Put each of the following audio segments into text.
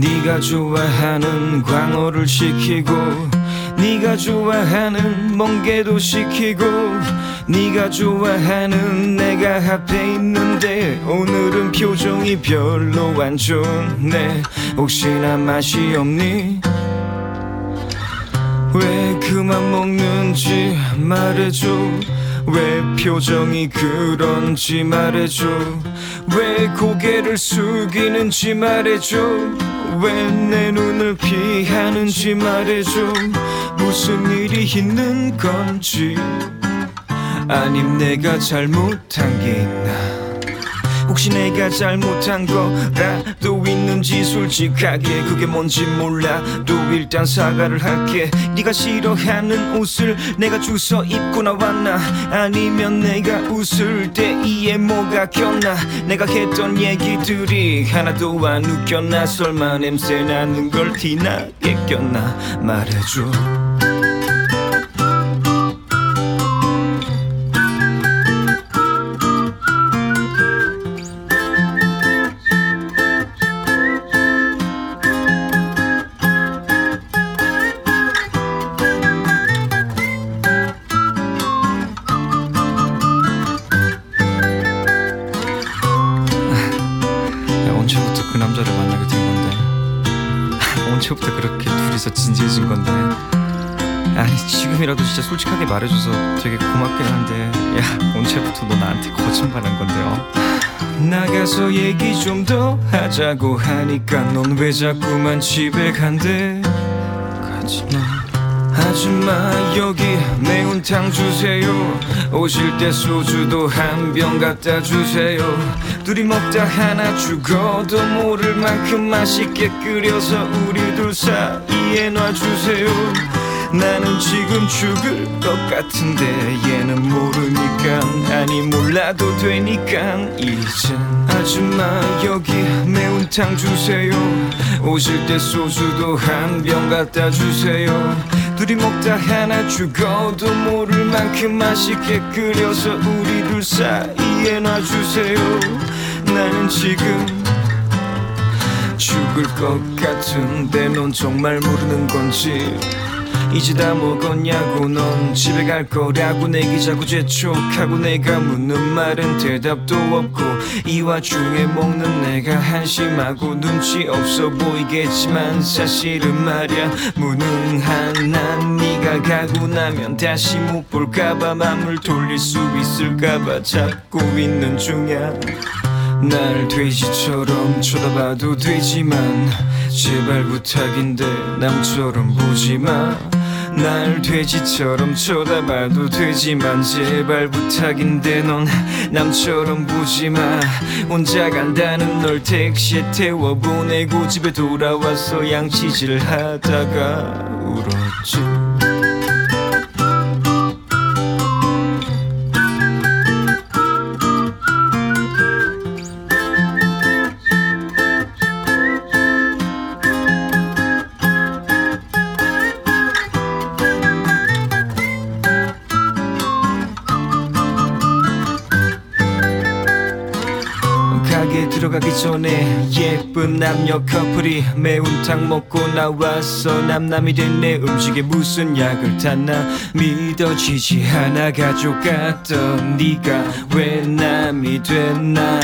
네가 좋아하는 광어를 시키고 네가 좋아하는 멍게도 시키고 네가 좋아하는 내가 앞에 있는데 오늘은 표정이 별로 안 좋네. 혹시나 맛이 없니? 왜 그만 먹는지 말해줘. 왜 표정이 그런지 말해줘. 왜 고개를 숙이는지 말해줘 왜 내 눈을 피하는지 말해줘. 무슨 일이 있는 건지. 아님 내가 잘못한 게 있나 혹시 내가 잘못한 거라도 있는지 솔직하게 그게 뭔지 몰라도 일단 사과를 할게. 네가 싫어하는 옷을 내가 주워 입고 나왔나? 아니면 내가 웃을 때 이에 뭐가 꼈나? 내가 했던 얘기들이 하나도 안 웃겼나? 설마 냄새 나는 걸 티나게 꼈나? 말해줘 진지해진 건데? 아니 지금이라도 진짜 솔직하게 말해줘서 되게 고맙긴 한데 야 언제부터 너 나한테 거짓말한 건데요? 나가서 얘기 좀 더 하자고 하니까 넌 왜 자꾸만 집에 간대? 가지마 아줌마 여기 매운탕 주세요. 오실 때 소주도 한 병 갖다 주세요. 둘이 먹다 하나 죽어도 모를 만큼 맛있게 끓여서 우리 둘 사이에 놔주세요. 나는 지금 죽을 것 같은데 얘는 모르니까 아니 몰라도 되니까. 이젠 아줌마 여기 매운탕 주세요. 오실 때 소주도 한 병 갖다 주세요 둘이 먹다 하나 죽어도 모를 만큼 맛있게 끓여서 우리 둘 사이에 놔주세요. 나는 지금 죽을 것 같은데 넌 정말 모르는 건지 이제 다 먹었냐고 넌 집에 갈 거라고 내기 자꾸 재촉하고 내가 묻는 말은 대답도 없고 이 와중에 먹는 내가 한심하고 눈치 없어 보이겠지만 사실은 말야. 무능한 난 네가 가고 나면 다시 못 볼까봐 맘을 돌릴 수 있을까봐 잡고 있는 중이야. 날 돼지처럼 쳐다봐도 되지만 제발 부탁인데 남처럼 보지마 날 돼지처럼 쳐다봐도 되지만 제발 부탁인데 넌 남처럼 보지마. 혼자 간다는 널 택시에 태워 보내고 집에 돌아와서 양치질 하다가 울었지 들어가기 전에 예쁜 남녀 커플이 매운탕 먹고 나와서 남남이 됐네 음식에 무슨 약을 탔나 믿어지지 않아 가져갔던 네가 왜 남이 됐나?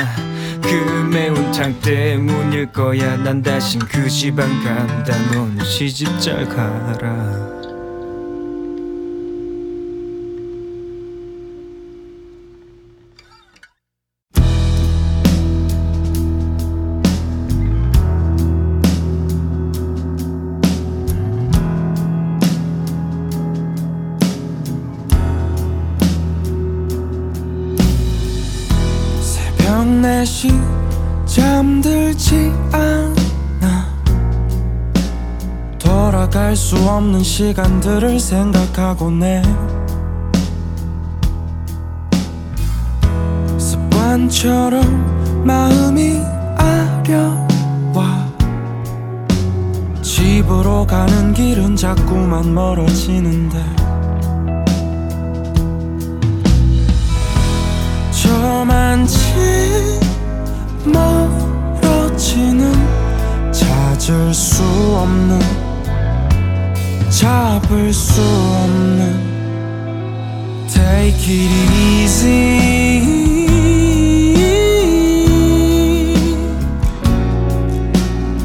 그 매운탕 때문일 거야. 난 다신 그 집 안 간다. 넌 시집 잘 가라 수 없는 시간들을 생각하곤 해 습관처럼 마음이 아려와 집으로 가는 길은 자꾸만 멀어지는데 저만치 멀어지는 찾을 수 없는 잡을 수 없는 Take it easy.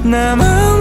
나만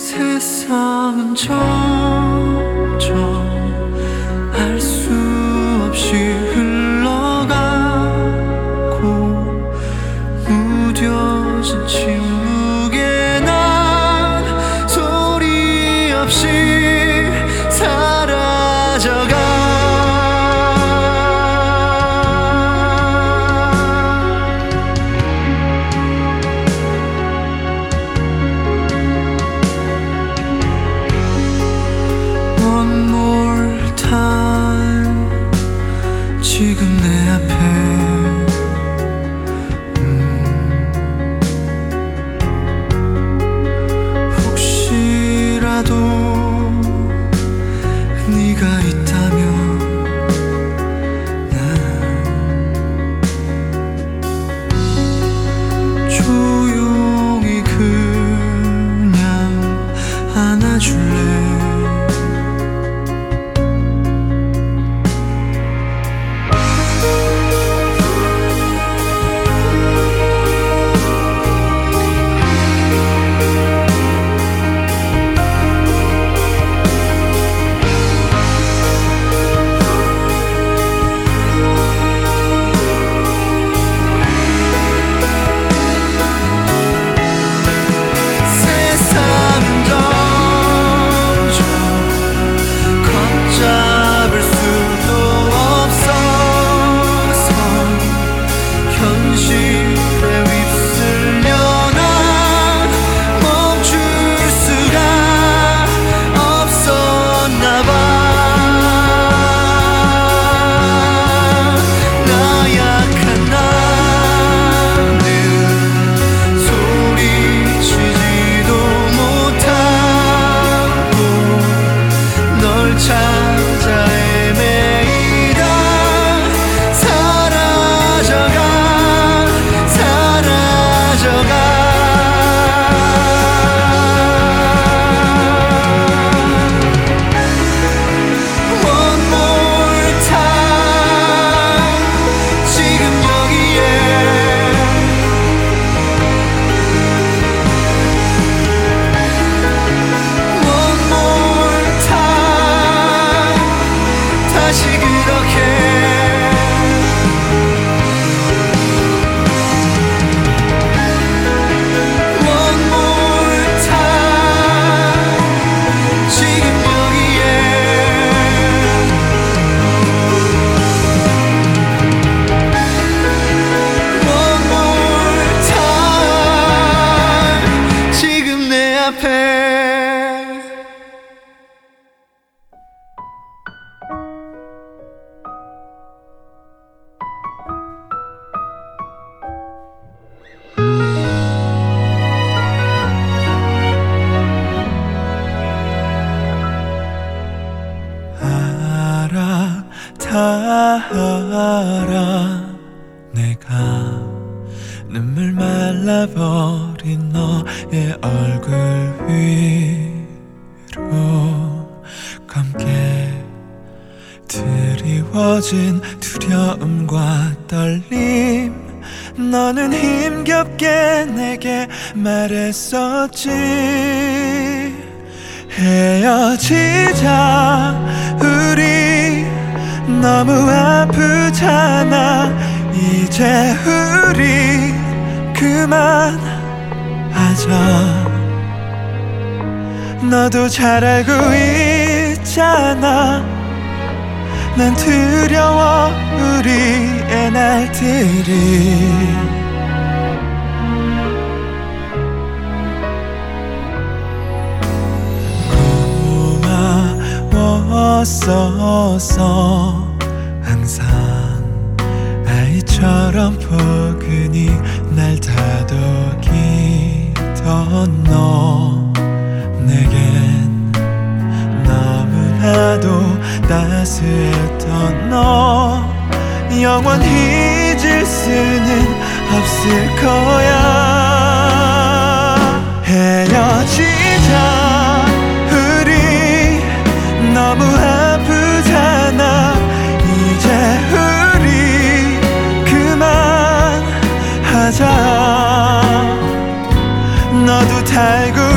세상은 점점 너도 잘 알고 있잖아. 난 두려워 우리의 날들이. 고마웠었어 항상 아이처럼 포근히 날 다독이던 너 너무나도 따스했던 너. 영원히 잊을 수는 없을 거야. 헤어지자. 우리 너무 아프잖아. 이제 우리 그만하자. 너도 달고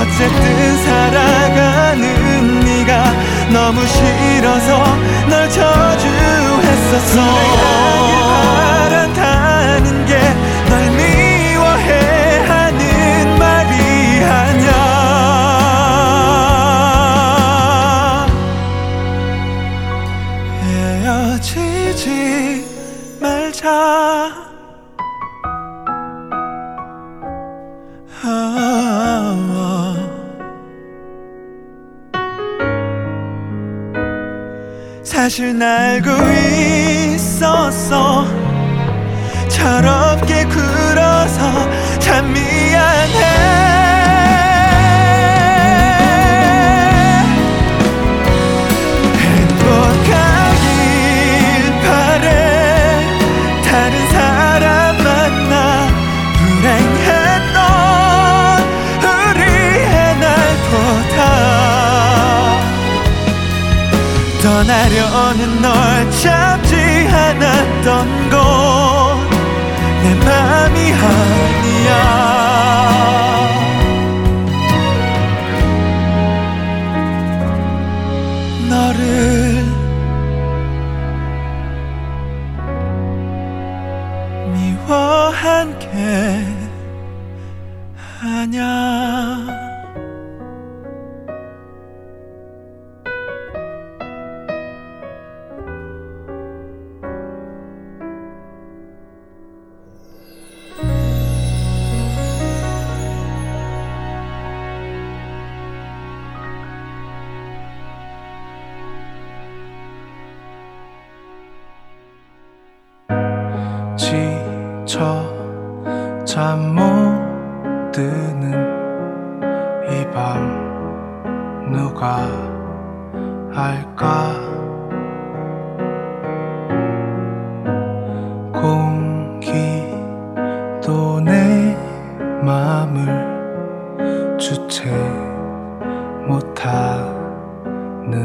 어쨌든 살아가는 네가 너무 싫어서 널 저주했었어. 내가 바란다는 게 널 미워해 하는 말이 아냐. 헤어지지 말자 사실 날 알고 있었어. 철없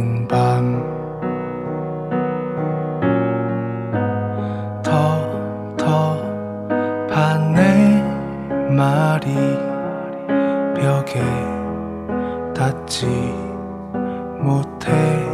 오는 밤. 텁텁한 내 말이 벽에 닿지 못해.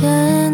的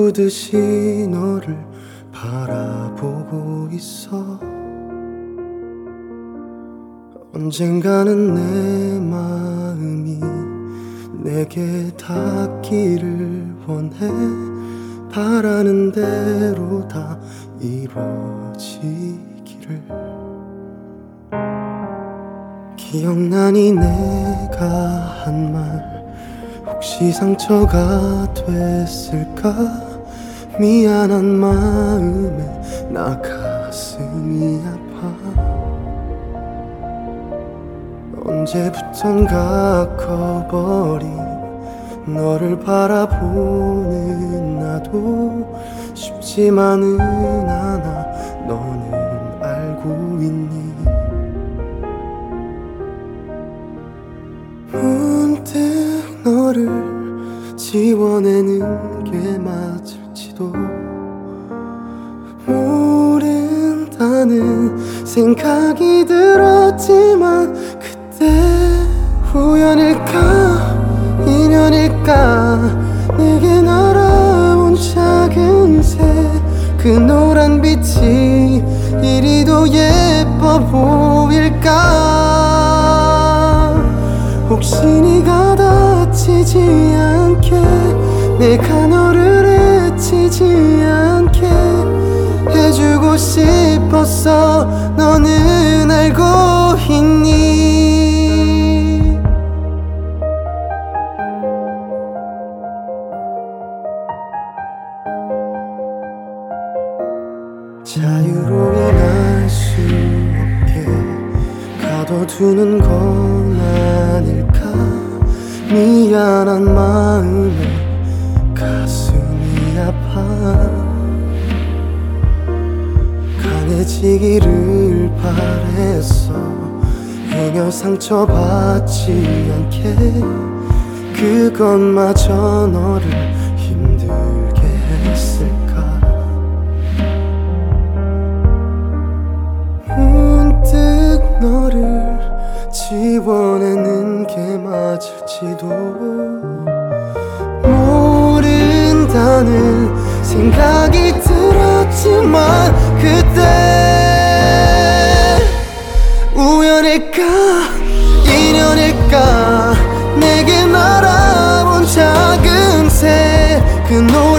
꿈꾸듯이 너를 바라보고 있어. 언젠가는 내 마음이 내게 닿기를 원해. 바라는 대로 다 이루어지기를. 기억나니 내가 한 말 혹시 상처가 됐을까 미안한 마음에 나 가슴이 아파. 언제부턴가 커버린 너를 바라보는 나도 쉽지만은 않아. 너는 알고 있니? 문득 너를 지워내는 게 맞을 나도 모른다는 생각이 들었지만 그때 우연일까 인연일까 내게 날아온 작은 새그 노란 빛이 이리도 예뻐 보일까? 혹시 네가 다치지 않 싶었어 너는 알고 있니 상처받지 않게 그것마저 너를 힘들게 했을까? 문득 너를 지워내는 게 맞을지도 모른다는 생각이 들었지만 그때 you know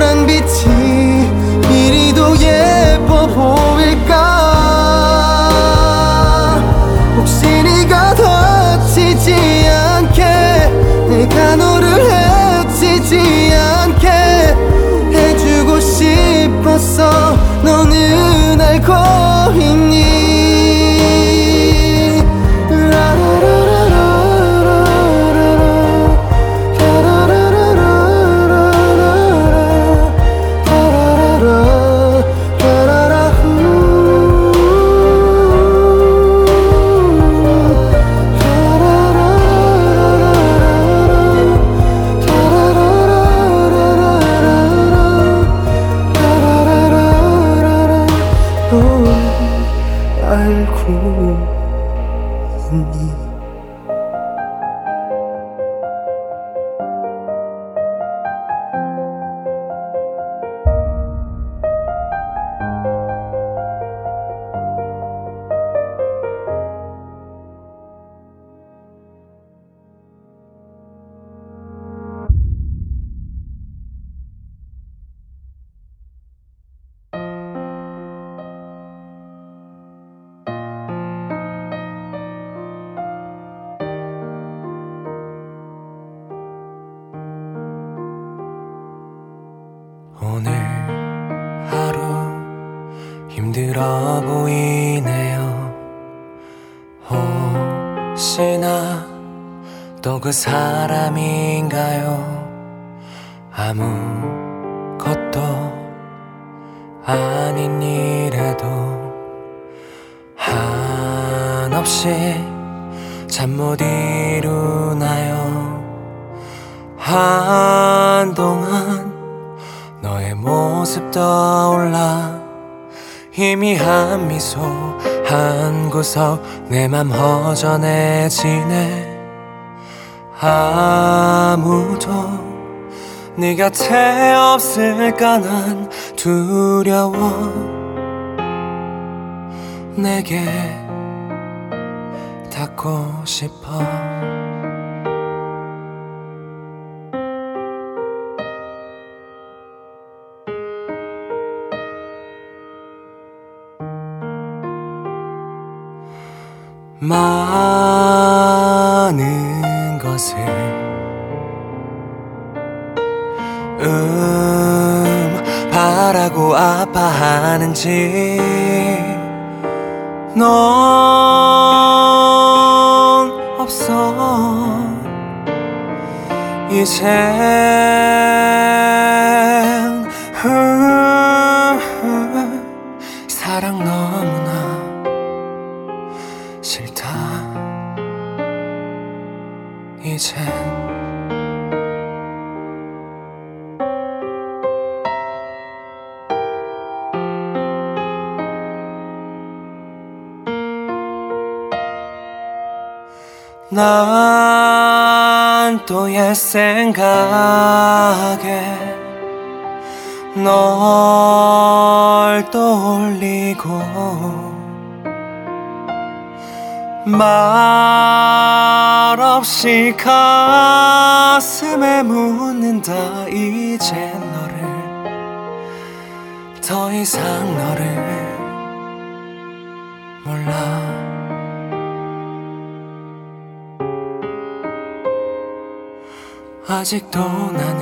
내 맘 허전해지네 아무도 네 곁에 없을까 난 두려워. 내게 닿고 싶어. 많은 것을. 음 바라고 아파하는지. 넌 없어. 이제 말없이 가슴에 묻는다 이제 너를. 더 이상 너를 몰라. 아직도 나는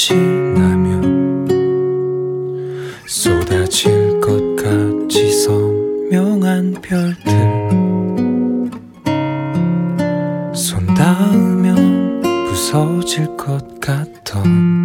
지나면 쏟아질 것 같이 선명한 별들. 손 닿으면 부서질 것 같던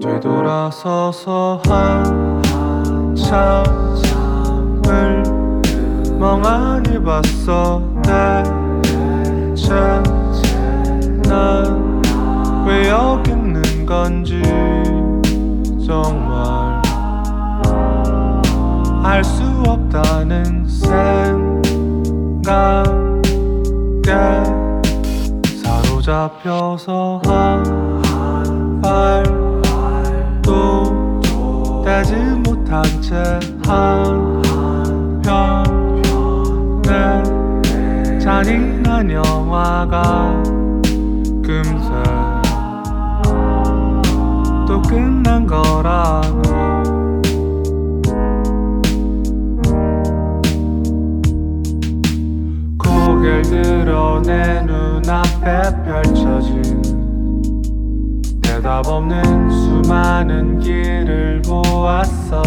뒤돌아서서 한참을 멍하니 봤어 대체 난왜 여기 있는 건지 정말 알 수 없다는 생각에 사로잡혀서 한 발도 떼지 못한 채 한편의 잔인한 영화가 금세 또 끝난 거라고. 고개를 들어 내 눈앞에 펼쳐진 대답 없는 수많은 길을 보았어.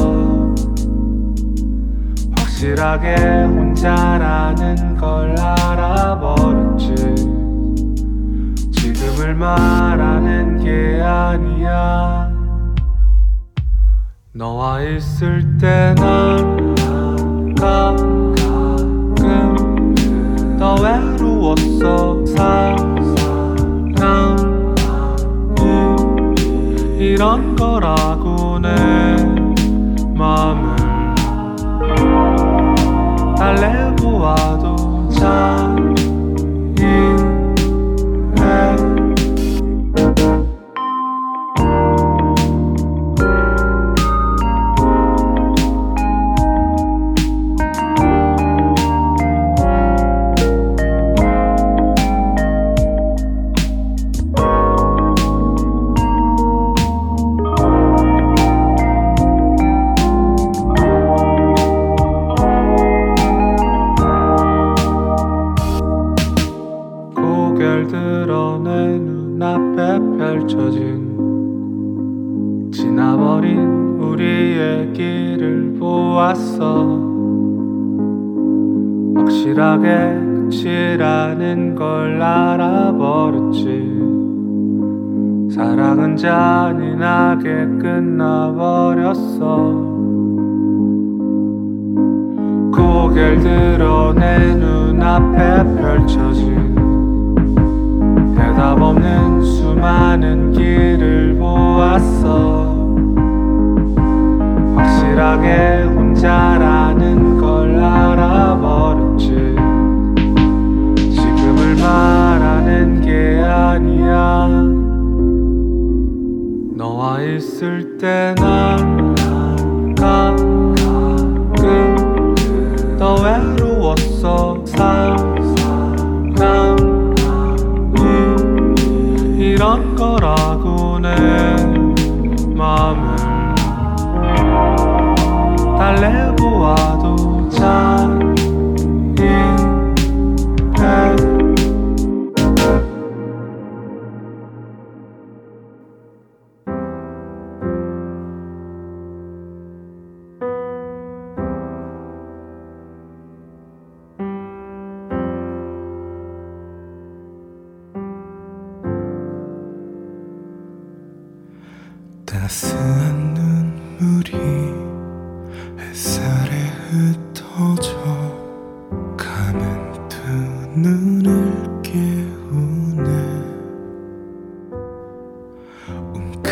확실하게 혼자라는 걸 알아버렸지 지금을 말하는 게 아니야. 너와 있을 때난 가끔 더 외로웠어. 사 이런 거라고 내 마음을 달래보아도 참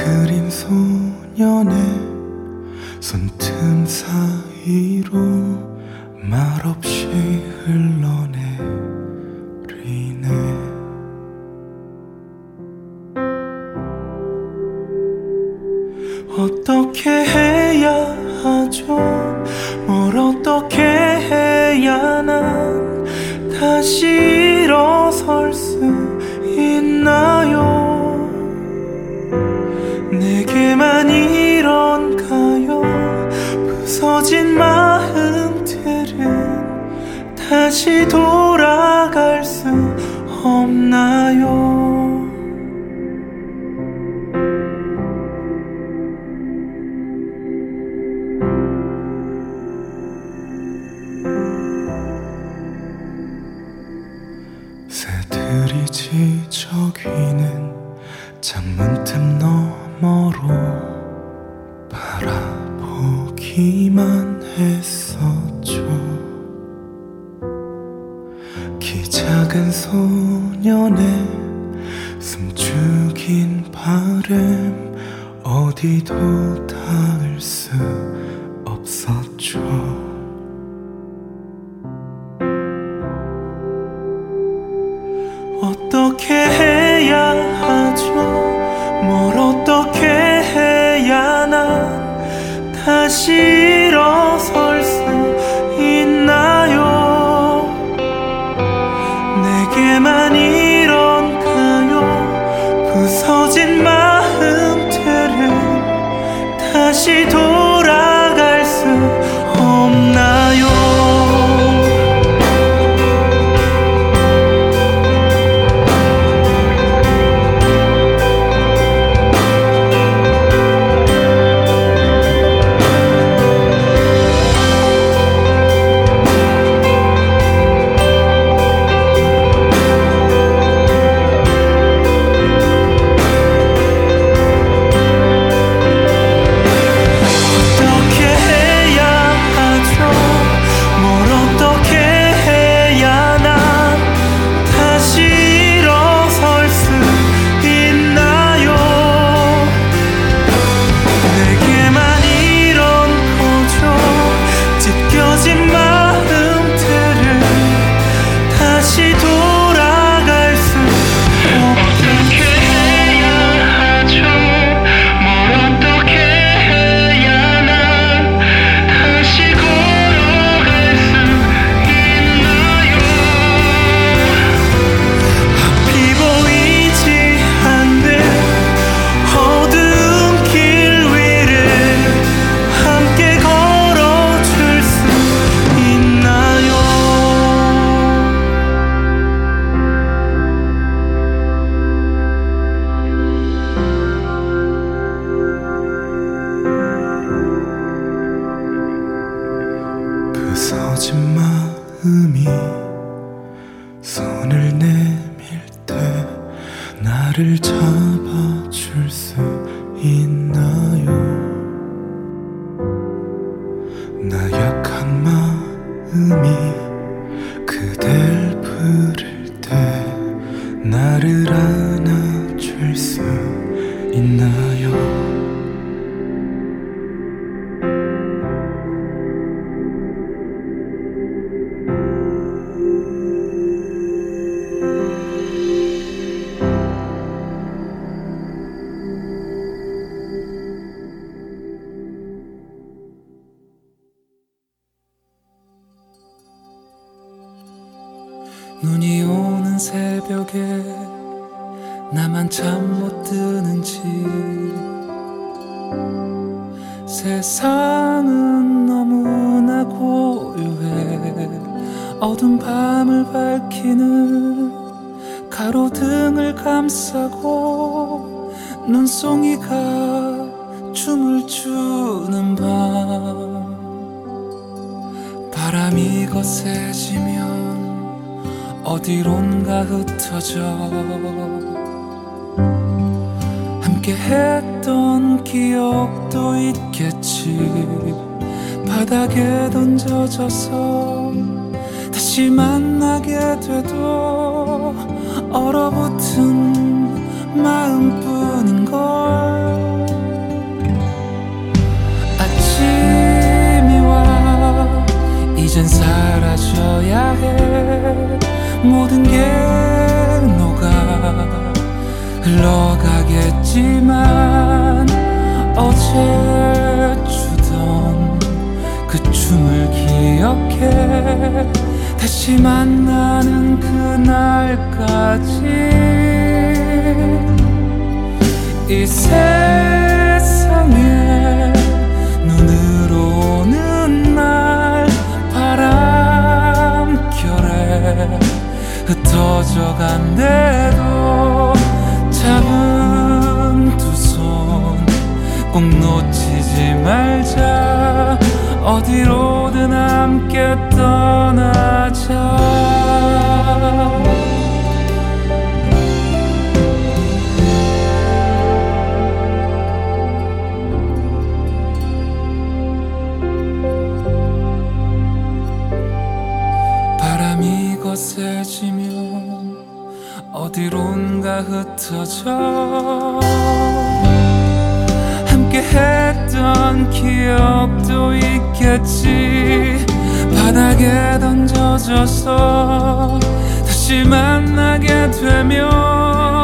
그림 소년의 손틈 사이로 말없이 흘러내리네. 어떻게 해? 눈이 오는 새벽에 나만 잠 못 드는지 세상은 너무나 고요해. 어두운 밤을 밝히는 가로등을 감싸고 눈송이가 춤을 추는 밤. 바람이 거세지면 어디론가 흩어져 함께 했던 기억도 있겠지. 바닥에 던져져서 다시 만나게 돼도 얼어붙은 마음뿐인걸. 아침이 와 이젠 사라져야 해 모든 게 녹아 흘러가겠지만 어제 추던 그 춤을 기억해 다시 만나는 그날까지 이 세상에 눈으로 오는 날 바람결에 흩어져 간대도 잡은 두 손 꼭 놓치지 말자. 어디로든 함께 떠나자 흩어져. 함께 했던 기억도 있겠지. 바닥에 던져져서 다시 만나게 되면